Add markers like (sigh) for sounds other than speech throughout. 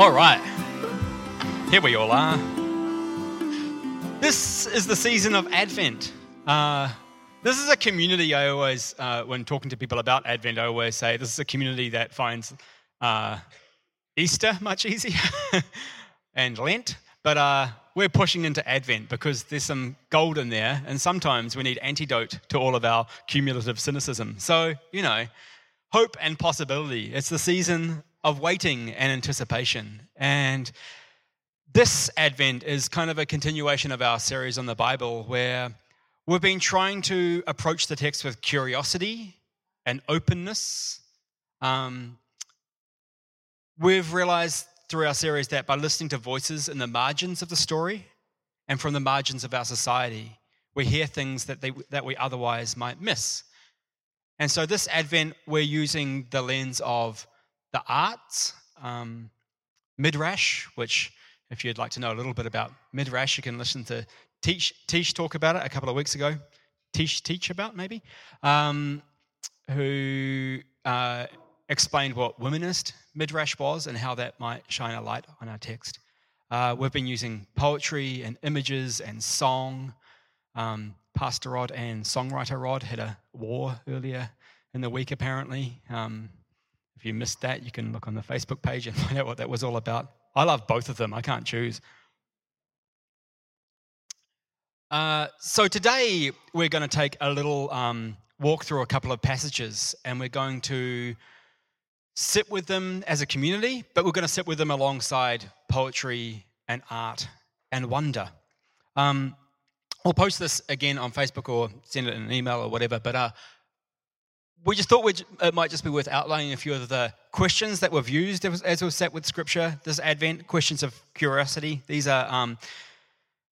All right. Here we all are. This is the season of Advent. Uh, this is a community I always, uh, when talking to people about Advent, I always say this is a community that finds uh, Easter much (laughs) easier and Lent. But uh, we're pushing into Advent because there's some gold in there, and sometimes we need antidote to all of our cumulative cynicism. So, you know, hope and possibility. It's the season of waiting and anticipation. And this Advent is kind of a continuation of our series on the Bible where we've been trying to approach the text with curiosity and openness. Um, we've realized through our series that by listening to voices in the margins of the story and from the margins of our society, we hear things that, they, that we otherwise might miss. And so this Advent, we're using the lens of the arts, um, Midrash, which, if you'd like to know a little bit about Midrash, you can listen to Teach, Teach talk about it a couple of weeks ago. Teach, teach about maybe, um, who uh, explained what womanist Midrash was and how that might shine a light on our text. Uh, we've been using poetry and images and song. Um, Pastor Rod and songwriter Rod had a war earlier in the week, apparently. Um, if you missed that, you can look on the Facebook page and (laughs) find out what that was all about. I love both of them, I can't choose. Uh, so today we're going to take a little um, walk through a couple of passages and we're going to sit with them as a community, but we're going to sit with them alongside poetry and art and wonder. Um, I'll post this again on Facebook or send it in an email or whatever, but uh, we just thought it might just be worth outlining a few of the questions that we've used as we've sat with Scripture this Advent, questions of curiosity. These are, um,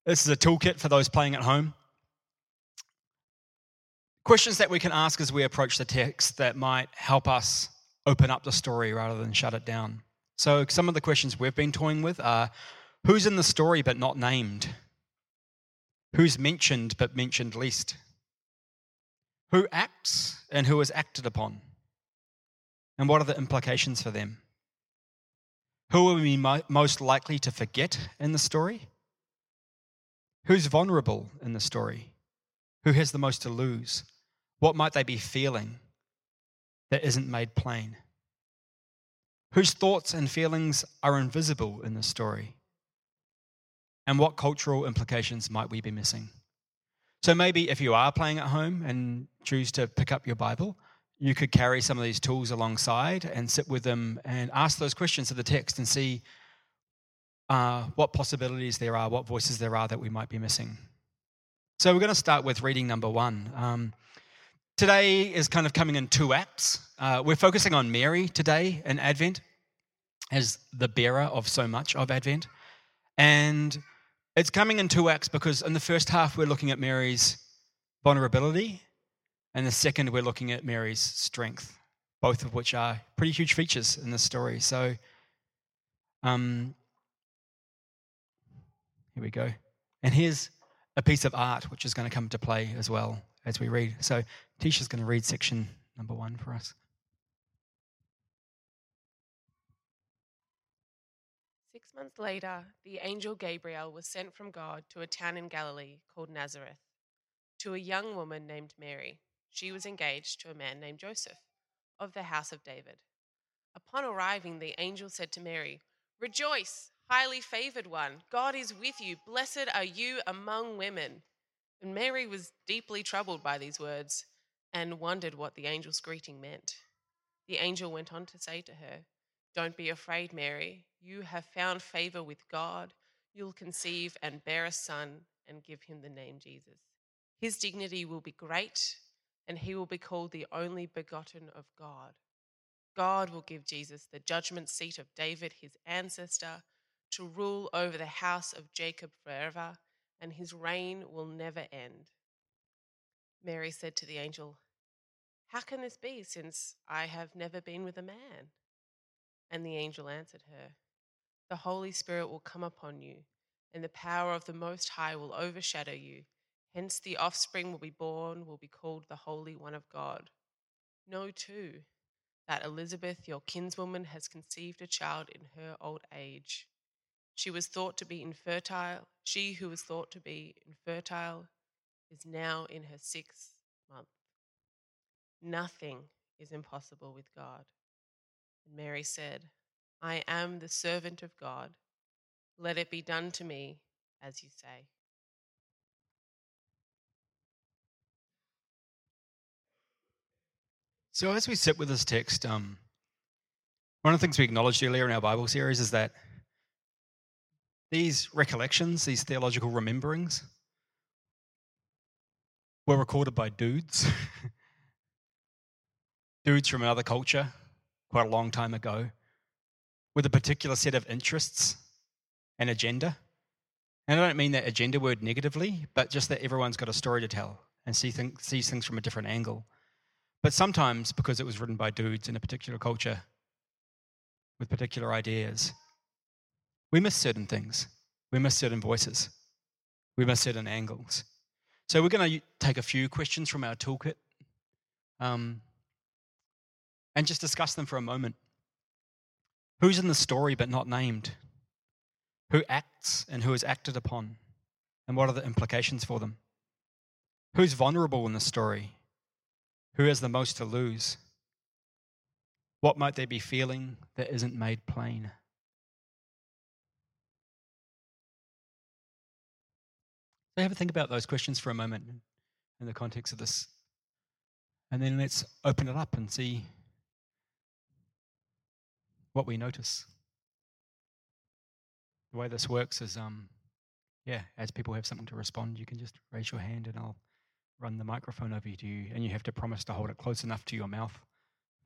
this is a toolkit for those playing at home. Questions that we can ask as we approach the text that might help us open up the story rather than shut it down. So, some of the questions we've been toying with are who's in the story but not named? Who's mentioned but mentioned least? Who acts and who is acted upon? And what are the implications for them? Who are we most likely to forget in the story? Who's vulnerable in the story? Who has the most to lose? What might they be feeling that isn't made plain? Whose thoughts and feelings are invisible in the story? And what cultural implications might we be missing? So maybe if you are playing at home and choose to pick up your Bible, you could carry some of these tools alongside and sit with them and ask those questions of the text and see uh, what possibilities there are, what voices there are that we might be missing. So we're going to start with reading number one. Um, today is kind of coming in two acts. Uh, we're focusing on Mary today in Advent as the bearer of so much of Advent. And it's coming in two acts because in the first half, we're looking at Mary's vulnerability, and the second, we're looking at Mary's strength, both of which are pretty huge features in this story. So, um, here we go. And here's a piece of art which is going to come to play as well as we read. So, Tisha's going to read section number one for us. Six months later, the angel Gabriel was sent from God to a town in Galilee called Nazareth, to a young woman named Mary. She was engaged to a man named Joseph of the house of David. Upon arriving, the angel said to Mary, Rejoice, highly favored one, God is with you. Blessed are you among women. And Mary was deeply troubled by these words and wondered what the angel's greeting meant. The angel went on to say to her, Don't be afraid, Mary you have found favor with God. You'll conceive and bear a son and give him the name Jesus. His dignity will be great, and he will be called the only begotten of God. God will give Jesus the judgment seat of David, his ancestor, to rule over the house of Jacob forever, and his reign will never end. Mary said to the angel, How can this be, since I have never been with a man? And the angel answered her, the Holy Spirit will come upon you, and the power of the Most High will overshadow you. Hence, the offspring will be born, will be called the Holy One of God. Know too that Elizabeth, your kinswoman, has conceived a child in her old age. She was thought to be infertile. She who was thought to be infertile is now in her sixth month. Nothing is impossible with God. And Mary said, I am the servant of God. Let it be done to me as you say. So, as we sit with this text, um, one of the things we acknowledged earlier in our Bible series is that these recollections, these theological rememberings, were recorded by dudes, (laughs) dudes from another culture quite a long time ago, with a particular set of interests and agenda. And I don't mean that agenda word negatively, but just that everyone's got a story to tell and see sees things from a different angle. But sometimes, because it was written by dudes in a particular culture with particular ideas, we miss certain things. We miss certain voices. We miss certain angles. So we're going to take a few questions from our toolkit um, and just discuss them for a moment. Who's in the story but not named? Who acts and who is acted upon? And what are the implications for them? Who's vulnerable in the story? Who has the most to lose? What might they be feeling that isn't made plain? So have a think about those questions for a moment in the context of this. And then let's open it up and see what we notice. The way this works is, um, yeah, as people have something to respond, you can just raise your hand and I'll run the microphone over to you, and you have to promise to hold it close enough to your mouth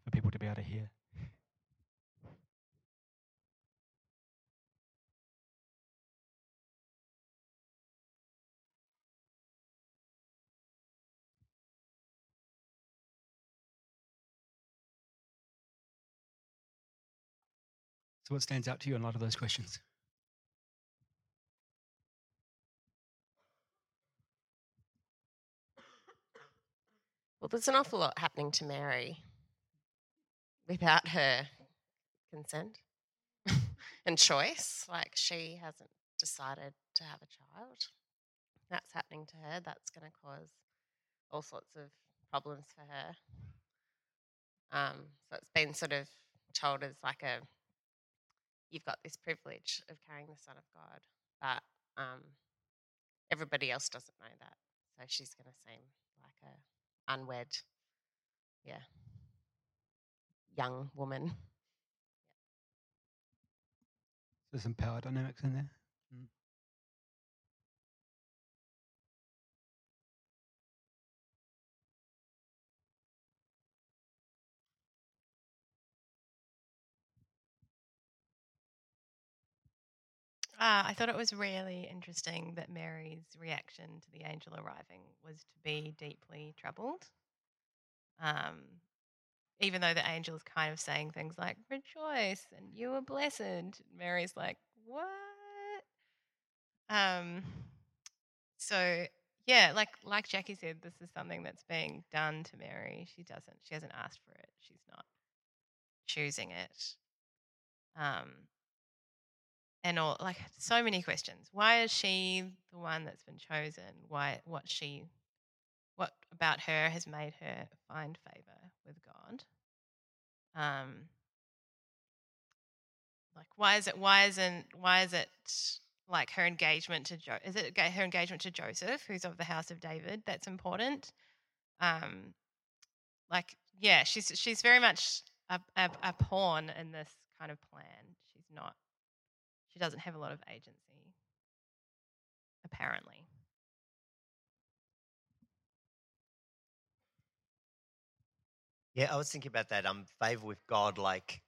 for people to be able to hear. So, what stands out to you in a lot of those questions? Well, there's an awful lot happening to Mary without her consent (laughs) and choice. Like, she hasn't decided to have a child. That's happening to her. That's going to cause all sorts of problems for her. Um, so it's been sort of told as like a you've got this privilege of carrying the Son of God, but um, everybody else doesn't know that. So she's going to seem like a unwed, yeah, young woman. There's some power dynamics in there. Uh, I thought it was really interesting that Mary's reaction to the angel arriving was to be deeply troubled. Um, even though the angel is kind of saying things like, rejoice and you are blessed, Mary's like, what? Um, so yeah, like like Jackie said, this is something that's being done to Mary. She doesn't, she hasn't asked for it. She's not choosing it. Um, and all like so many questions. Why is she the one that's been chosen? Why what she what about her has made her find favor with God? Um like why is it why isn't why is it like her engagement to jo- is it her engagement to Joseph who's of the house of David that's important um like yeah she's she's very much a, a, a pawn in this kind of plan she's not she doesn't have a lot of agency, apparently. Yeah, I was thinking about that. Um, favor with God, like,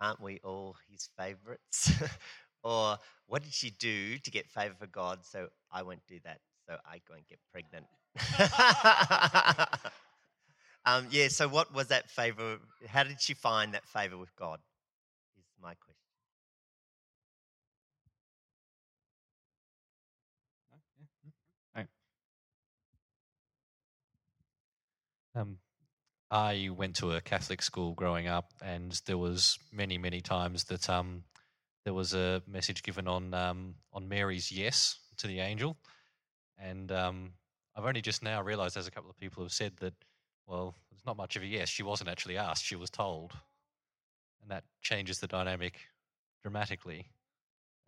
aren't we all His favorites? (laughs) or what did she do to get favor for God? So I won't do that. So I go and get pregnant. (laughs) (laughs) um, yeah. So what was that favor? How did she find that favor with God? Is my question. Um, I went to a Catholic school growing up, and there was many, many times that um, there was a message given on um, on Mary's yes to the angel, and um, I've only just now realised, as a couple of people have said, that well, it's not much of a yes. She wasn't actually asked; she was told, and that changes the dynamic dramatically.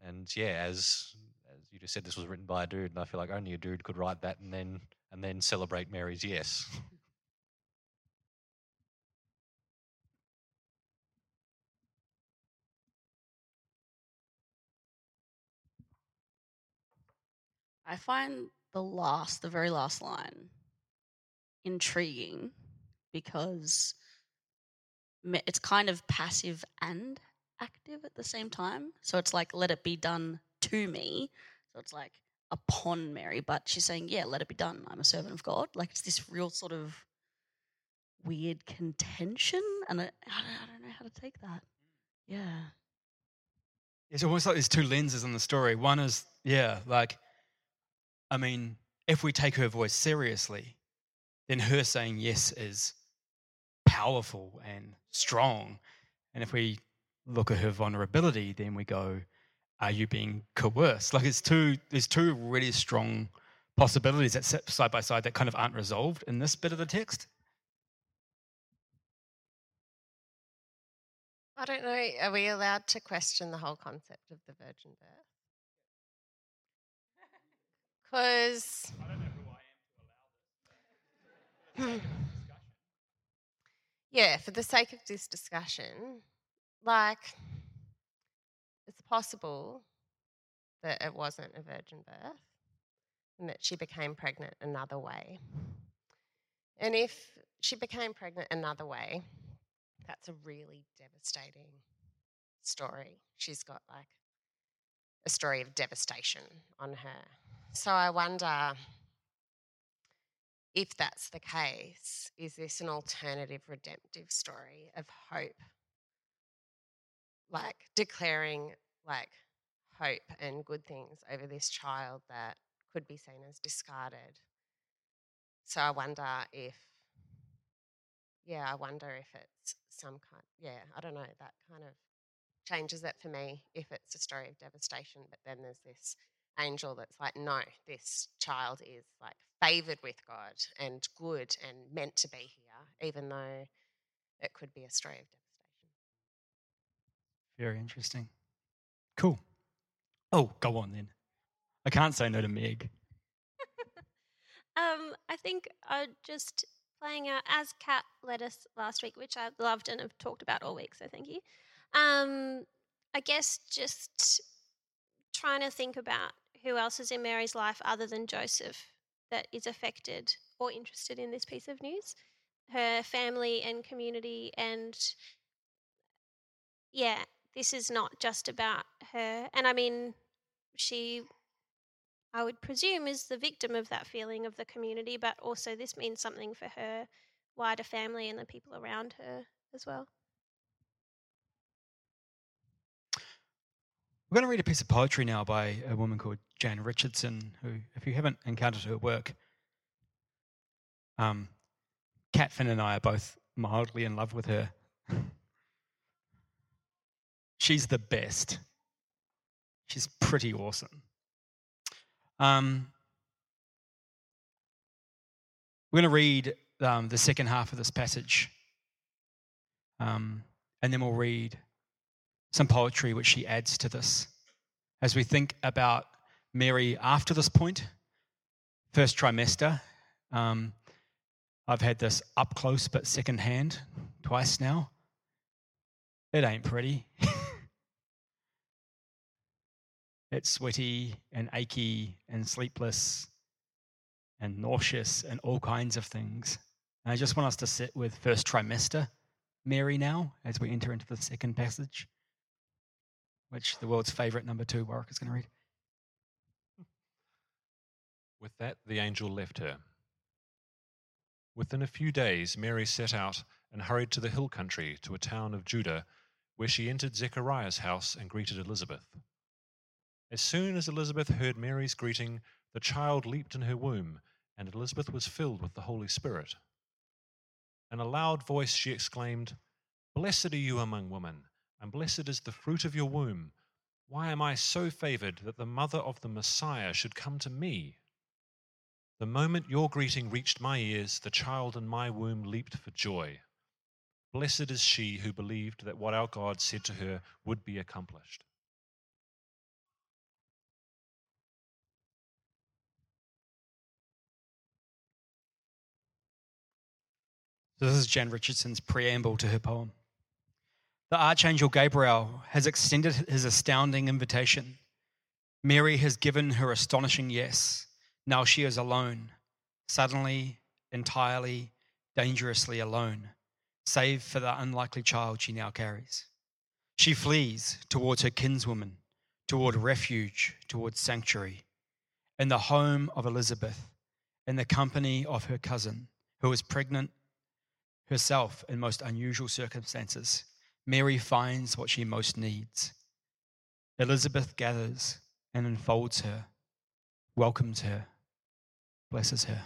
And yeah, as as you just said, this was written by a dude, and I feel like only a dude could write that and then and then celebrate Mary's yes. (laughs) I find the last, the very last line, intriguing because it's kind of passive and active at the same time. So it's like, let it be done to me. So it's like upon Mary, but she's saying, yeah, let it be done. I'm a servant of God. Like it's this real sort of weird contention. And I, I, don't, I don't know how to take that. Yeah. It's almost like there's two lenses in the story. One is, yeah, like, I mean, if we take her voice seriously, then her saying yes is powerful and strong. And if we look at her vulnerability, then we go, are you being coerced? Like it's two, there's two really strong possibilities that sit side by side that kind of aren't resolved in this bit of the text. I don't know. Are we allowed to question the whole concept of the virgin birth? Because. (sighs) yeah, for the sake of this discussion, like, it's possible that it wasn't a virgin birth and that she became pregnant another way. And if she became pregnant another way, that's a really devastating story. She's got like a story of devastation on her. So I wonder if that's the case, is this an alternative redemptive story of hope? Like declaring like hope and good things over this child that could be seen as discarded. So I wonder if yeah, I wonder if it's some kind, yeah, I don't know, that kind of changes it for me if it's a story of devastation, but then there's this angel that's like, no, this child is like favored with God and good and meant to be here, even though it could be a story of devastation. Very interesting. Cool. Oh, go on then. I can't say no to Meg. (laughs) Um, I think I just playing out as Kat led us last week, which I loved and have talked about all week. So thank you. Um, I guess just trying to think about who else is in Mary's life other than Joseph that is affected or interested in this piece of news. Her family and community, and yeah, this is not just about her. And I mean, she I would presume, is the victim of that feeling of the community, but also this means something for her wider family and the people around her as well. We're going to read a piece of poetry now by a woman called Jan Richardson, who, if you haven't encountered her work, um, and I are both mildly in love with her. (laughs) She's the best. She's pretty awesome. Um, we're going to read um, the second half of this passage, um, and then we'll read some poetry which she adds to this as we think about Mary after this point, first trimester. Um, I've had this up close but second hand twice now. It ain't pretty. (laughs) it's sweaty and achy and sleepless and nauseous and all kinds of things. And I just want us to sit with first trimester Mary now as we enter into the second passage, which the world's favorite number two, Warwick, is going to read. With that, the angel left her. Within a few days, Mary set out and hurried to the hill country to a town of Judah, where she entered Zechariah's house and greeted Elizabeth. As soon as Elizabeth heard Mary's greeting, the child leaped in her womb, and Elizabeth was filled with the Holy Spirit. In a loud voice, she exclaimed, Blessed are you among women, and blessed is the fruit of your womb. Why am I so favored that the mother of the Messiah should come to me? The moment your greeting reached my ears, the child in my womb leaped for joy. Blessed is she who believed that what our God said to her would be accomplished. So this is Jan Richardson's preamble to her poem. The Archangel Gabriel has extended his astounding invitation. Mary has given her astonishing yes. Now she is alone, suddenly, entirely, dangerously alone, save for the unlikely child she now carries. She flees towards her kinswoman, toward refuge, towards sanctuary, in the home of Elizabeth, in the company of her cousin, who is pregnant herself in most unusual circumstances. Mary finds what she most needs. Elizabeth gathers and enfolds her, welcomes her, blesses her.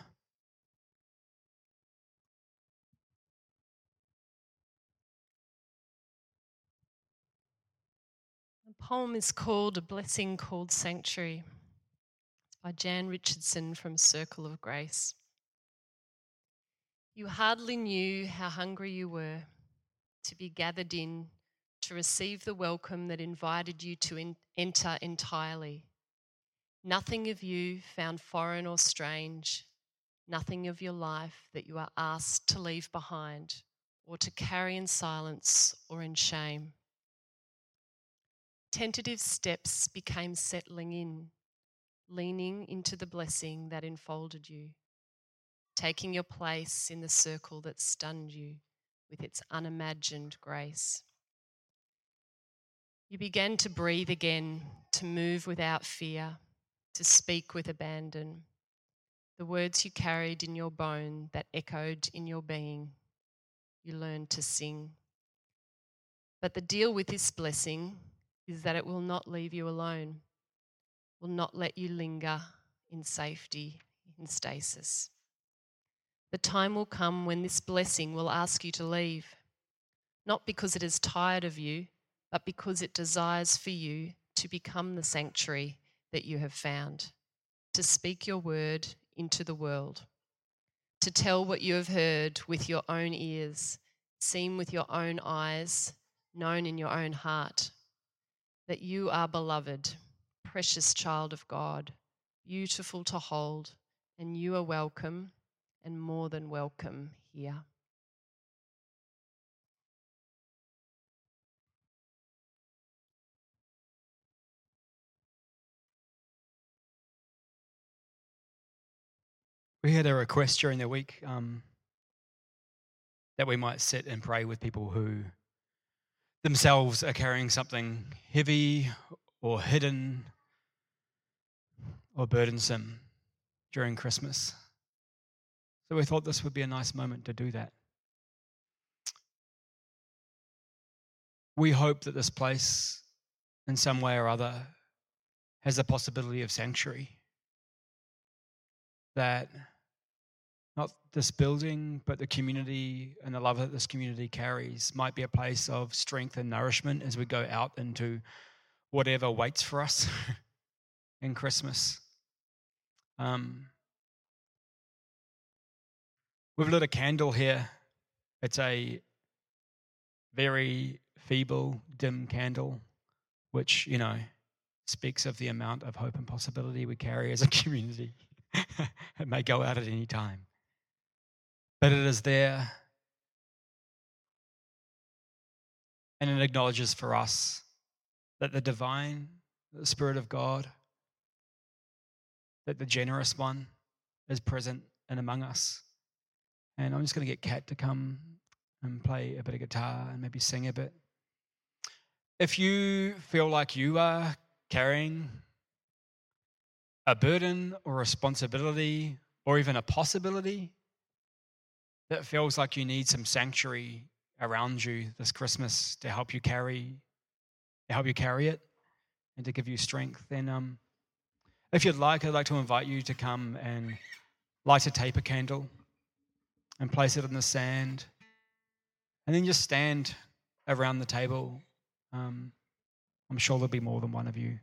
The poem is called A Blessing Called Sanctuary. By Jan Richardson from Circle of Grace. You hardly knew how hungry you were to be gathered in, to receive the welcome that invited you to in- enter entirely. Nothing of you found foreign or strange, nothing of your life that you are asked to leave behind or to carry in silence or in shame. Tentative steps became settling in, leaning into the blessing that enfolded you, taking your place in the circle that stunned you with its unimagined grace. You began to breathe again, to move without fear, to speak with abandon. The words you carried in your bone that echoed in your being, you learned to sing. But the deal with this blessing is that it will not leave you alone, will not let you linger in safety, in stasis. The time will come when this blessing will ask you to leave, not because it is tired of you, but because it desires for you to become the sanctuary that you have found, to speak your word into the world, to tell what you have heard with your own ears, seen with your own eyes, known in your own heart, that you are beloved, precious child of God, beautiful to hold, and you are welcome and more than welcome here. We had a request during the week um, that we might sit and pray with people who themselves are carrying something heavy or hidden or burdensome during Christmas. So we thought this would be a nice moment to do that. We hope that this place, in some way or other, has a possibility of sanctuary. That not this building, but the community and the love that this community carries might be a place of strength and nourishment as we go out into whatever waits for us (laughs) in Christmas. Um, we've lit a candle here. It's a very feeble, dim candle, which, you know, speaks of the amount of hope and possibility we carry as a (laughs) community. (laughs) it may go out at any time but it is there. And it acknowledges for us that the divine, the Spirit of God, that the generous one is present and among us. And I'm just going to get Kat to come and play a bit of guitar and maybe sing a bit. If you feel like you are carrying a burden or responsibility or even a possibility that feels like you need some sanctuary around you this Christmas to help you carry to help you carry it and to give you strength, then um, if you'd like, I'd like to invite you to come and light a taper candle and place it in the sand And then just stand around the table. Um, I'm sure there'll be more than one of you.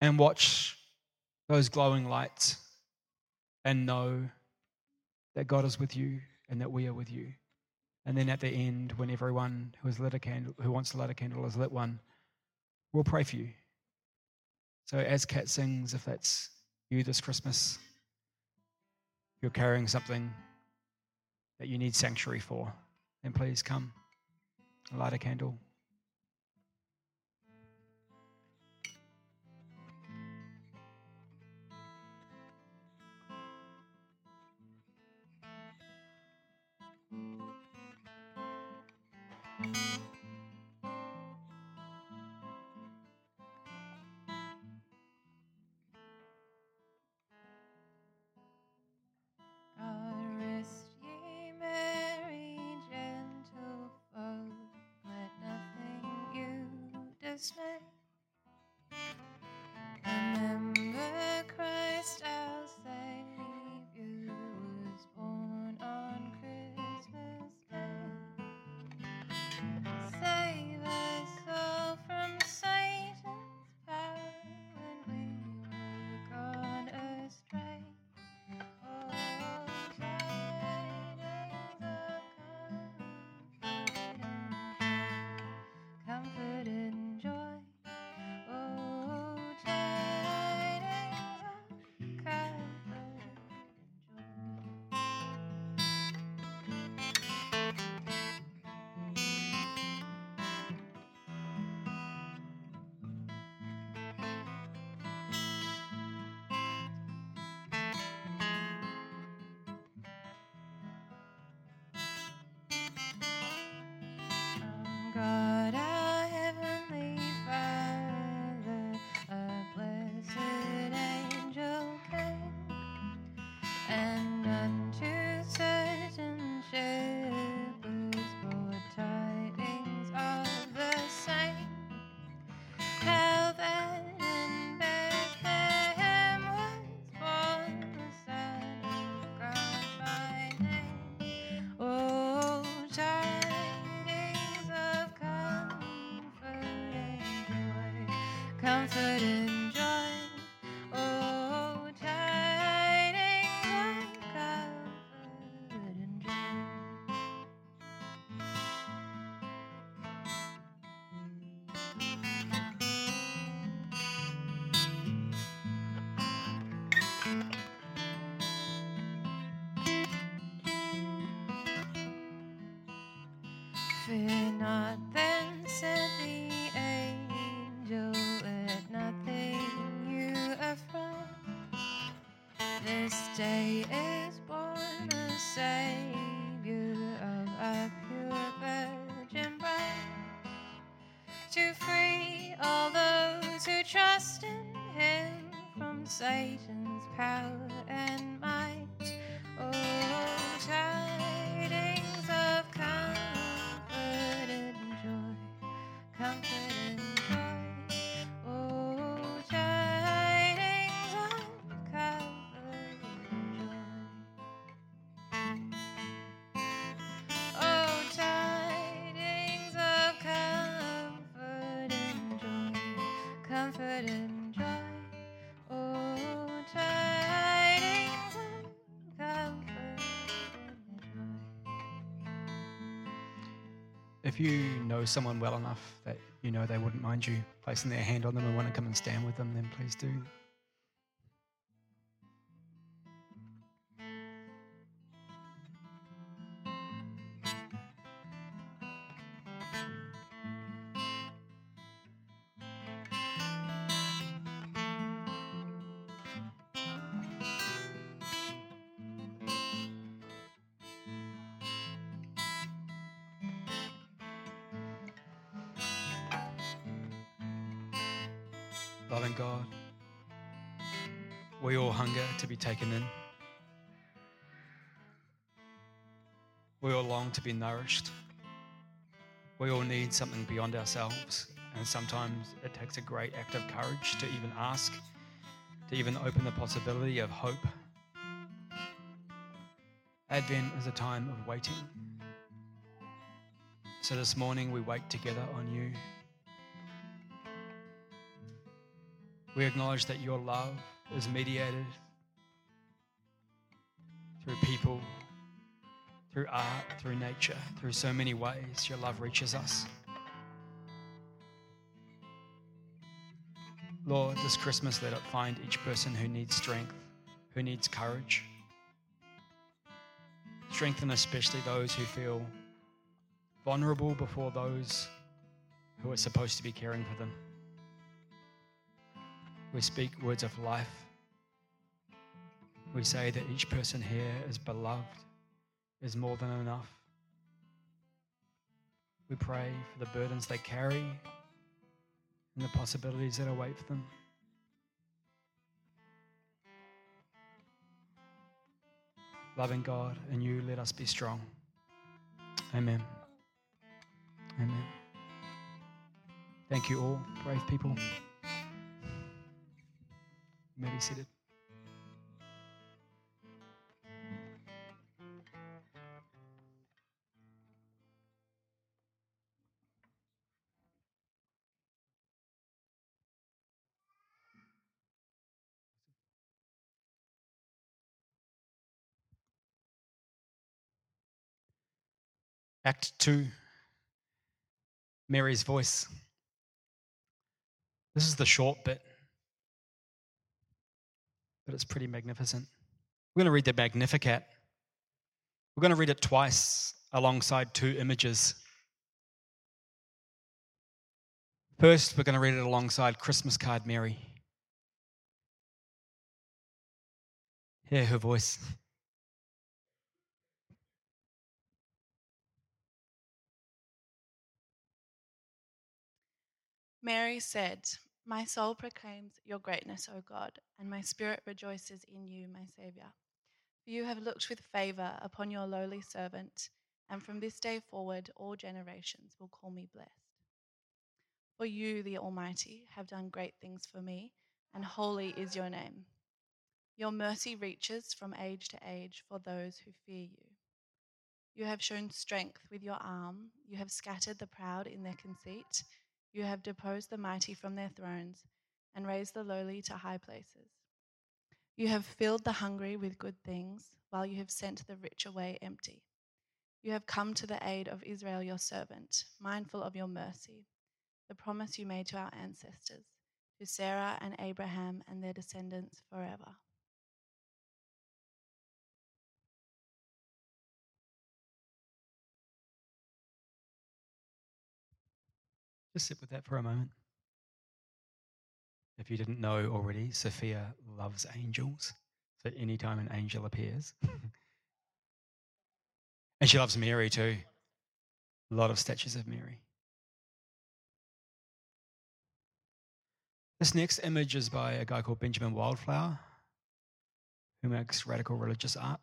And watch those glowing lights and know that God is with you and that we are with you. And then at the end, when everyone who has lit a candle, who wants to light a candle, has lit one, we'll pray for you. So as Kat sings, if that's you this Christmas, you're carrying something that you need sanctuary for, then please come, light a candle. You and unto Satan's power and might. Oh, If you know someone well enough that you know they wouldn't mind you placing their hand on them and want to come and stand with them, then please do. We all hunger to be taken in. We all long to be nourished. We all need something beyond ourselves, and sometimes it takes a great act of courage to even ask, to even open the possibility of hope. Advent is a time of waiting. So this morning we wait together on you. We acknowledge that your love is mediated through people, through art, through nature, through so many ways. Your love reaches us. Lord, this Christmas, let it find each person who needs strength, who needs courage. Strengthen especially those who feel vulnerable before those who are supposed to be caring for them. We speak words of life. We say that each person here is beloved, is more than enough. We pray for the burdens they carry and the possibilities that await for them. Loving God, and you let us be strong. Amen. Amen. Thank you all, brave people. You may be seated. Act 2 Mary's voice. This is the short bit, but it's pretty magnificent. We're going to read the Magnificat. We're going to read it twice alongside two images. First, we're going to read it alongside Christmas card Mary. Hear her voice. Mary said, My soul proclaims your greatness, O God, and my spirit rejoices in you, my Saviour. For you have looked with favour upon your lowly servant, and from this day forward all generations will call me blessed. For you, the Almighty, have done great things for me, and holy is your name. Your mercy reaches from age to age for those who fear you. You have shown strength with your arm, you have scattered the proud in their conceit. You have deposed the mighty from their thrones and raised the lowly to high places. You have filled the hungry with good things, while you have sent the rich away empty. You have come to the aid of Israel, your servant, mindful of your mercy, the promise you made to our ancestors, to Sarah and Abraham and their descendants forever. Just sit with that for a moment. If you didn't know already, Sophia loves angels. So anytime an angel appears, (laughs) and she loves Mary too. A lot of statues of Mary. This next image is by a guy called Benjamin Wildflower, who makes radical religious art.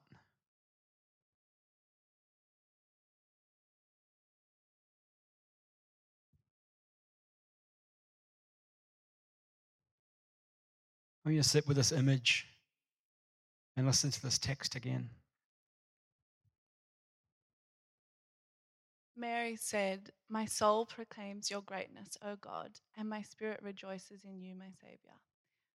I'm going to sit with this image and listen to this text again. Mary said, My soul proclaims your greatness, O God, and my spirit rejoices in you, my Saviour.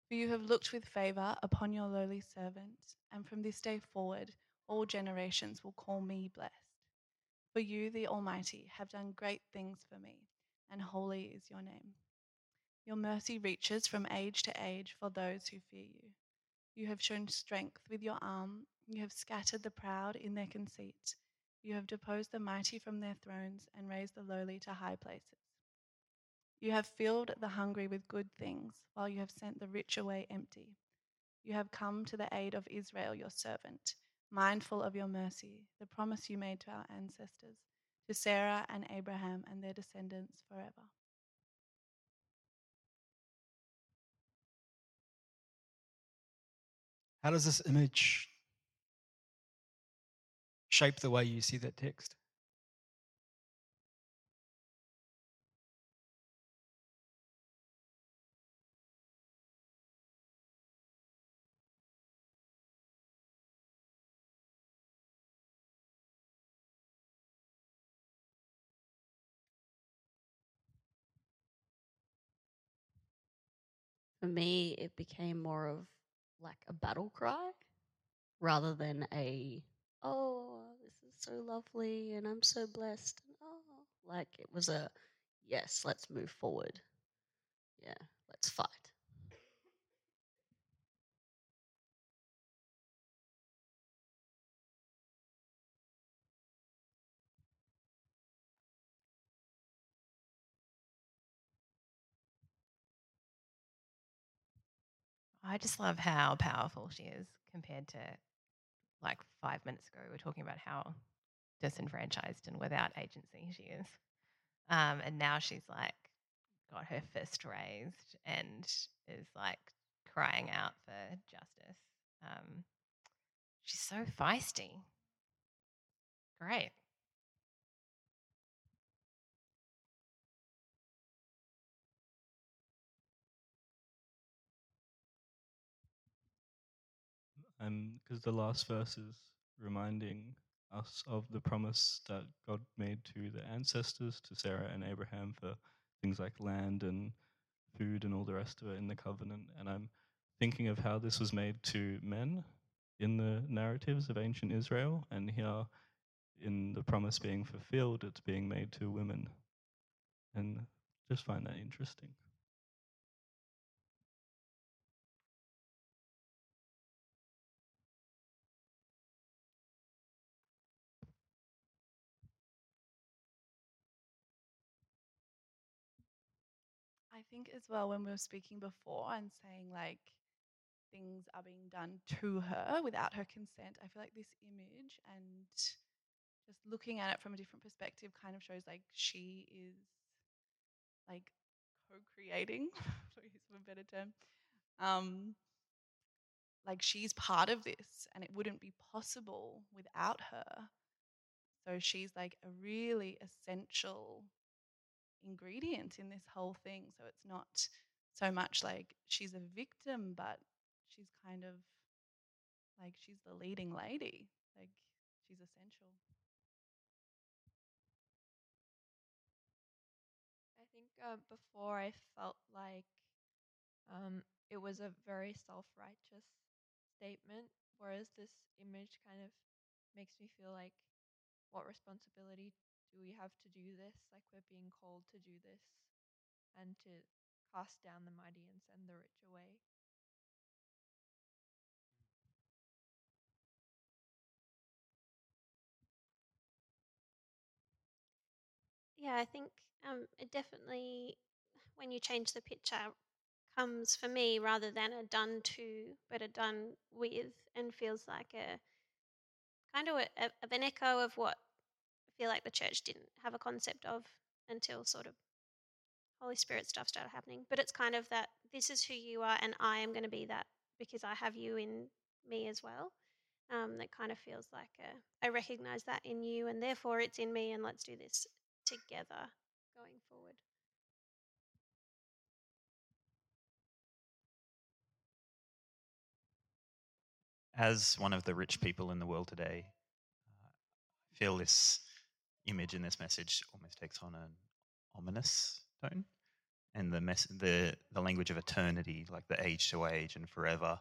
For you have looked with favour upon your lowly servant, and from this day forward all generations will call me blessed. For you, the Almighty, have done great things for me, and holy is your name. Your mercy reaches from age to age for those who fear you. You have shown strength with your arm, you have scattered the proud in their conceit. You have deposed the mighty from their thrones and raised the lowly to high places. You have filled the hungry with good things, while you have sent the rich away empty. You have come to the aid of Israel, your servant, mindful of your mercy, the promise you made to our ancestors, to Sarah and Abraham and their descendants forever. How does this image shape the way you see that text? For me, it became more of like a battle cry rather than a, oh, this is so lovely and I'm so blessed. Oh, like it was a, yes, let's move forward. Yeah, let's fight. I just love how powerful she is compared to like five minutes ago. We were talking about how disenfranchised and without agency she is. Um, and now she's like got her fist raised and is like crying out for justice. Um, she's so feisty. Great. Because the last verse is reminding us of the promise that God made to the ancestors, to Sarah and Abraham, for things like land and food and all the rest of it in the covenant. And I'm thinking of how this was made to men in the narratives of ancient Israel, and here in the promise being fulfilled, it's being made to women. And just find that interesting. Think as well when we were speaking before and saying like things are being done to her without her consent, I feel like this image and just looking at it from a different perspective kind of shows like she is like co-creating, (laughs) for a better term. Um, like she's part of this and it wouldn't be possible without her. So she's like a really essential ingredient in this whole thing. So it's not so much like she's a victim, but she's kind of like she's the leading lady. Like she's essential. I think uh, before I felt like um, it was a very self righteous statement, whereas this image kind of makes me feel like what responsibility do we have to do this? Like we're being called to do this and to cast down the mighty and send the rich away. Yeah, I think um, it definitely, when you change the picture, comes for me rather than a done to, but a done with, and feels like a kind of a, a, of an echo of what feel like the church didn't have a concept of until sort of Holy Spirit stuff started happening. But it's kind of that this is who you are, and I am going to be that because I have you in me as well. Um, that kind of feels like a, I recognize that in you, and therefore it's in me, and let's do this together going forward. as one of the rich people in the world today, uh, I feel this image in this message almost takes on an ominous tone, and the mess, the the language of eternity, like the age to age and forever.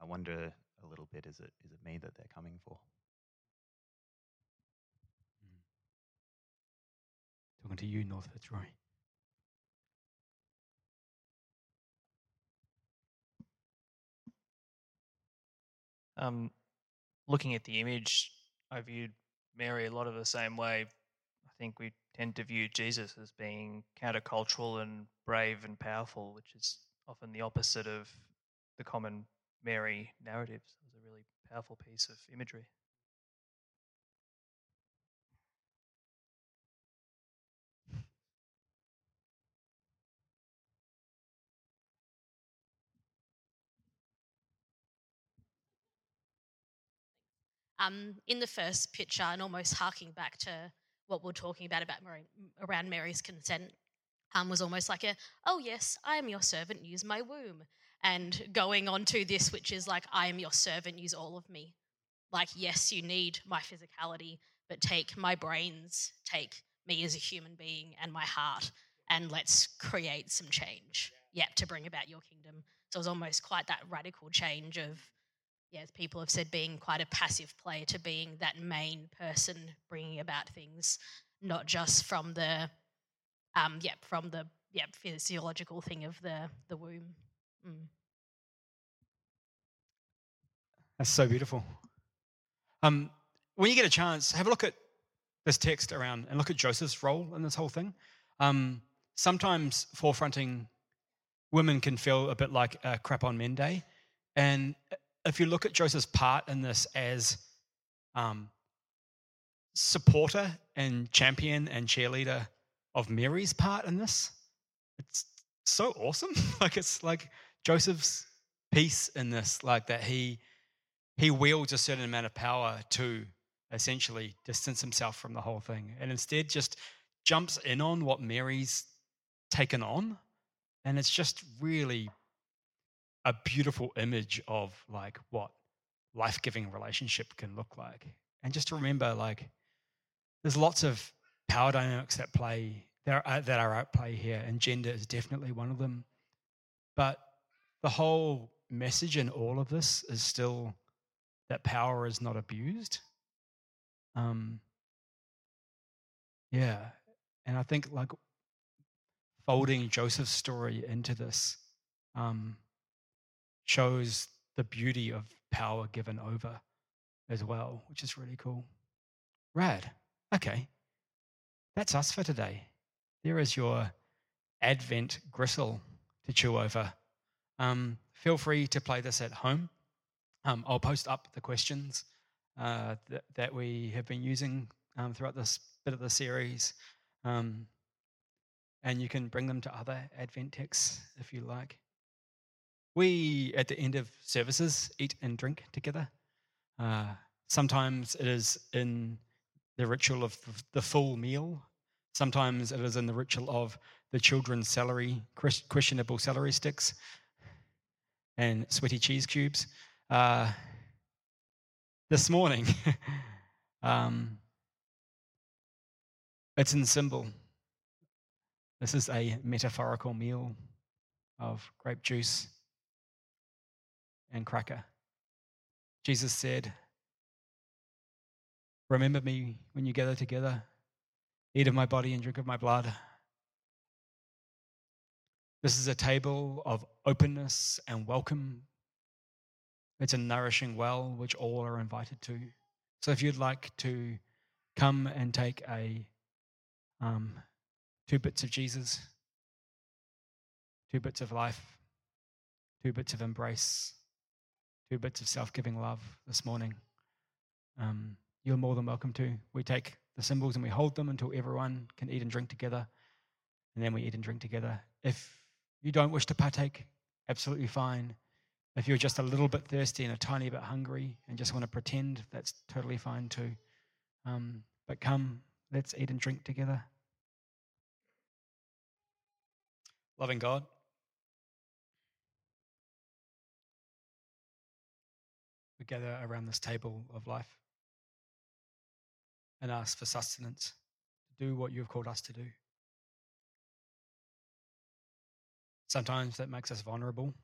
I wonder a little bit: is it is it me that they're coming for? Talking to you, North Fitzroy. Um, looking at the image, I viewed Mary a lot of the same way. I think we tend to view Jesus as being countercultural and brave and powerful, which is often the opposite of the common Mary narratives. It was a really powerful piece of imagery. Um, in the first picture and almost harking back to what we're talking about about Mary, around Mary's consent um, was almost like a oh yes I am your servant use my womb and going on to this which is like I am your servant use all of me. Like yes you need my physicality but take my brains take me as a human being and my heart and let's create some change. Yeah, to bring about your kingdom. So it was almost quite that radical change of, yeah, as people have said, being quite a passive player to being that main person bringing about things, not just from the, um, yeah, from the yeah physiological thing of the the womb. Mm. That's so beautiful. Um, when you get a chance, have a look at this text around and look at Joseph's role in this whole thing. Um, sometimes forefronting women can feel a bit like a crap on men day. And if you look at Joseph's part in this as um, supporter and champion and cheerleader of Mary's part in this, it's so awesome. (laughs) like it's like Joseph's piece in this, like that he he wields a certain amount of power to essentially distance himself from the whole thing and instead just jumps in on what Mary's taken on. And it's just really a beautiful image of like what life-giving relationship can look like. And just to remember, like, there's lots of power dynamics that play that are, that are at play here, and gender is definitely one of them. But the whole message in all of this is still that power is not abused. Um, yeah, and I think like folding Joseph's story into this um, shows the beauty of power given over as well, which is really cool. Rad. Okay. That's us for today. There is your Advent gristle to chew over. Um, feel free to play this at home. Um, I'll post up the questions uh, that, that we have been using um, throughout this bit of the series. Um, and you can bring them to other Advent texts if you like. We, at the end of services, eat and drink together. Uh, sometimes it is in the ritual of the full meal. Sometimes it is in the ritual of the children's celery, questionable celery sticks and sweaty cheese cubes. Uh, this morning, (laughs) um, it's in symbol. This is a metaphorical meal of grape juice and cracker. Jesus said, Remember me when you gather together, eat of my body and drink of my blood. This is a table of openness and welcome. It's a nourishing well which all are invited to. So if you'd like to come and take a um, two bits of Jesus, two bits of life, two bits of embrace, two bits of self giving love this morning. Um, you're more than welcome to. We take the symbols and we hold them until everyone can eat and drink together, and then we eat and drink together. If you don't wish to partake, absolutely fine. If you're just a little bit thirsty and a tiny bit hungry and just want to pretend, that's totally fine too. Um, but come, let's eat and drink together. Loving God, gather around this table of life and ask for sustenance to do what you've called us to do. Sometimes that makes us vulnerable.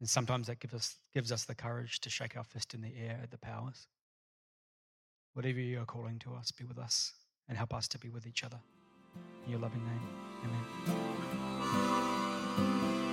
And sometimes that gives us, gives us the courage to shake our fist in the air at the powers. Whatever you are calling to us, be with us and help us to be with each other. In your loving name, amen.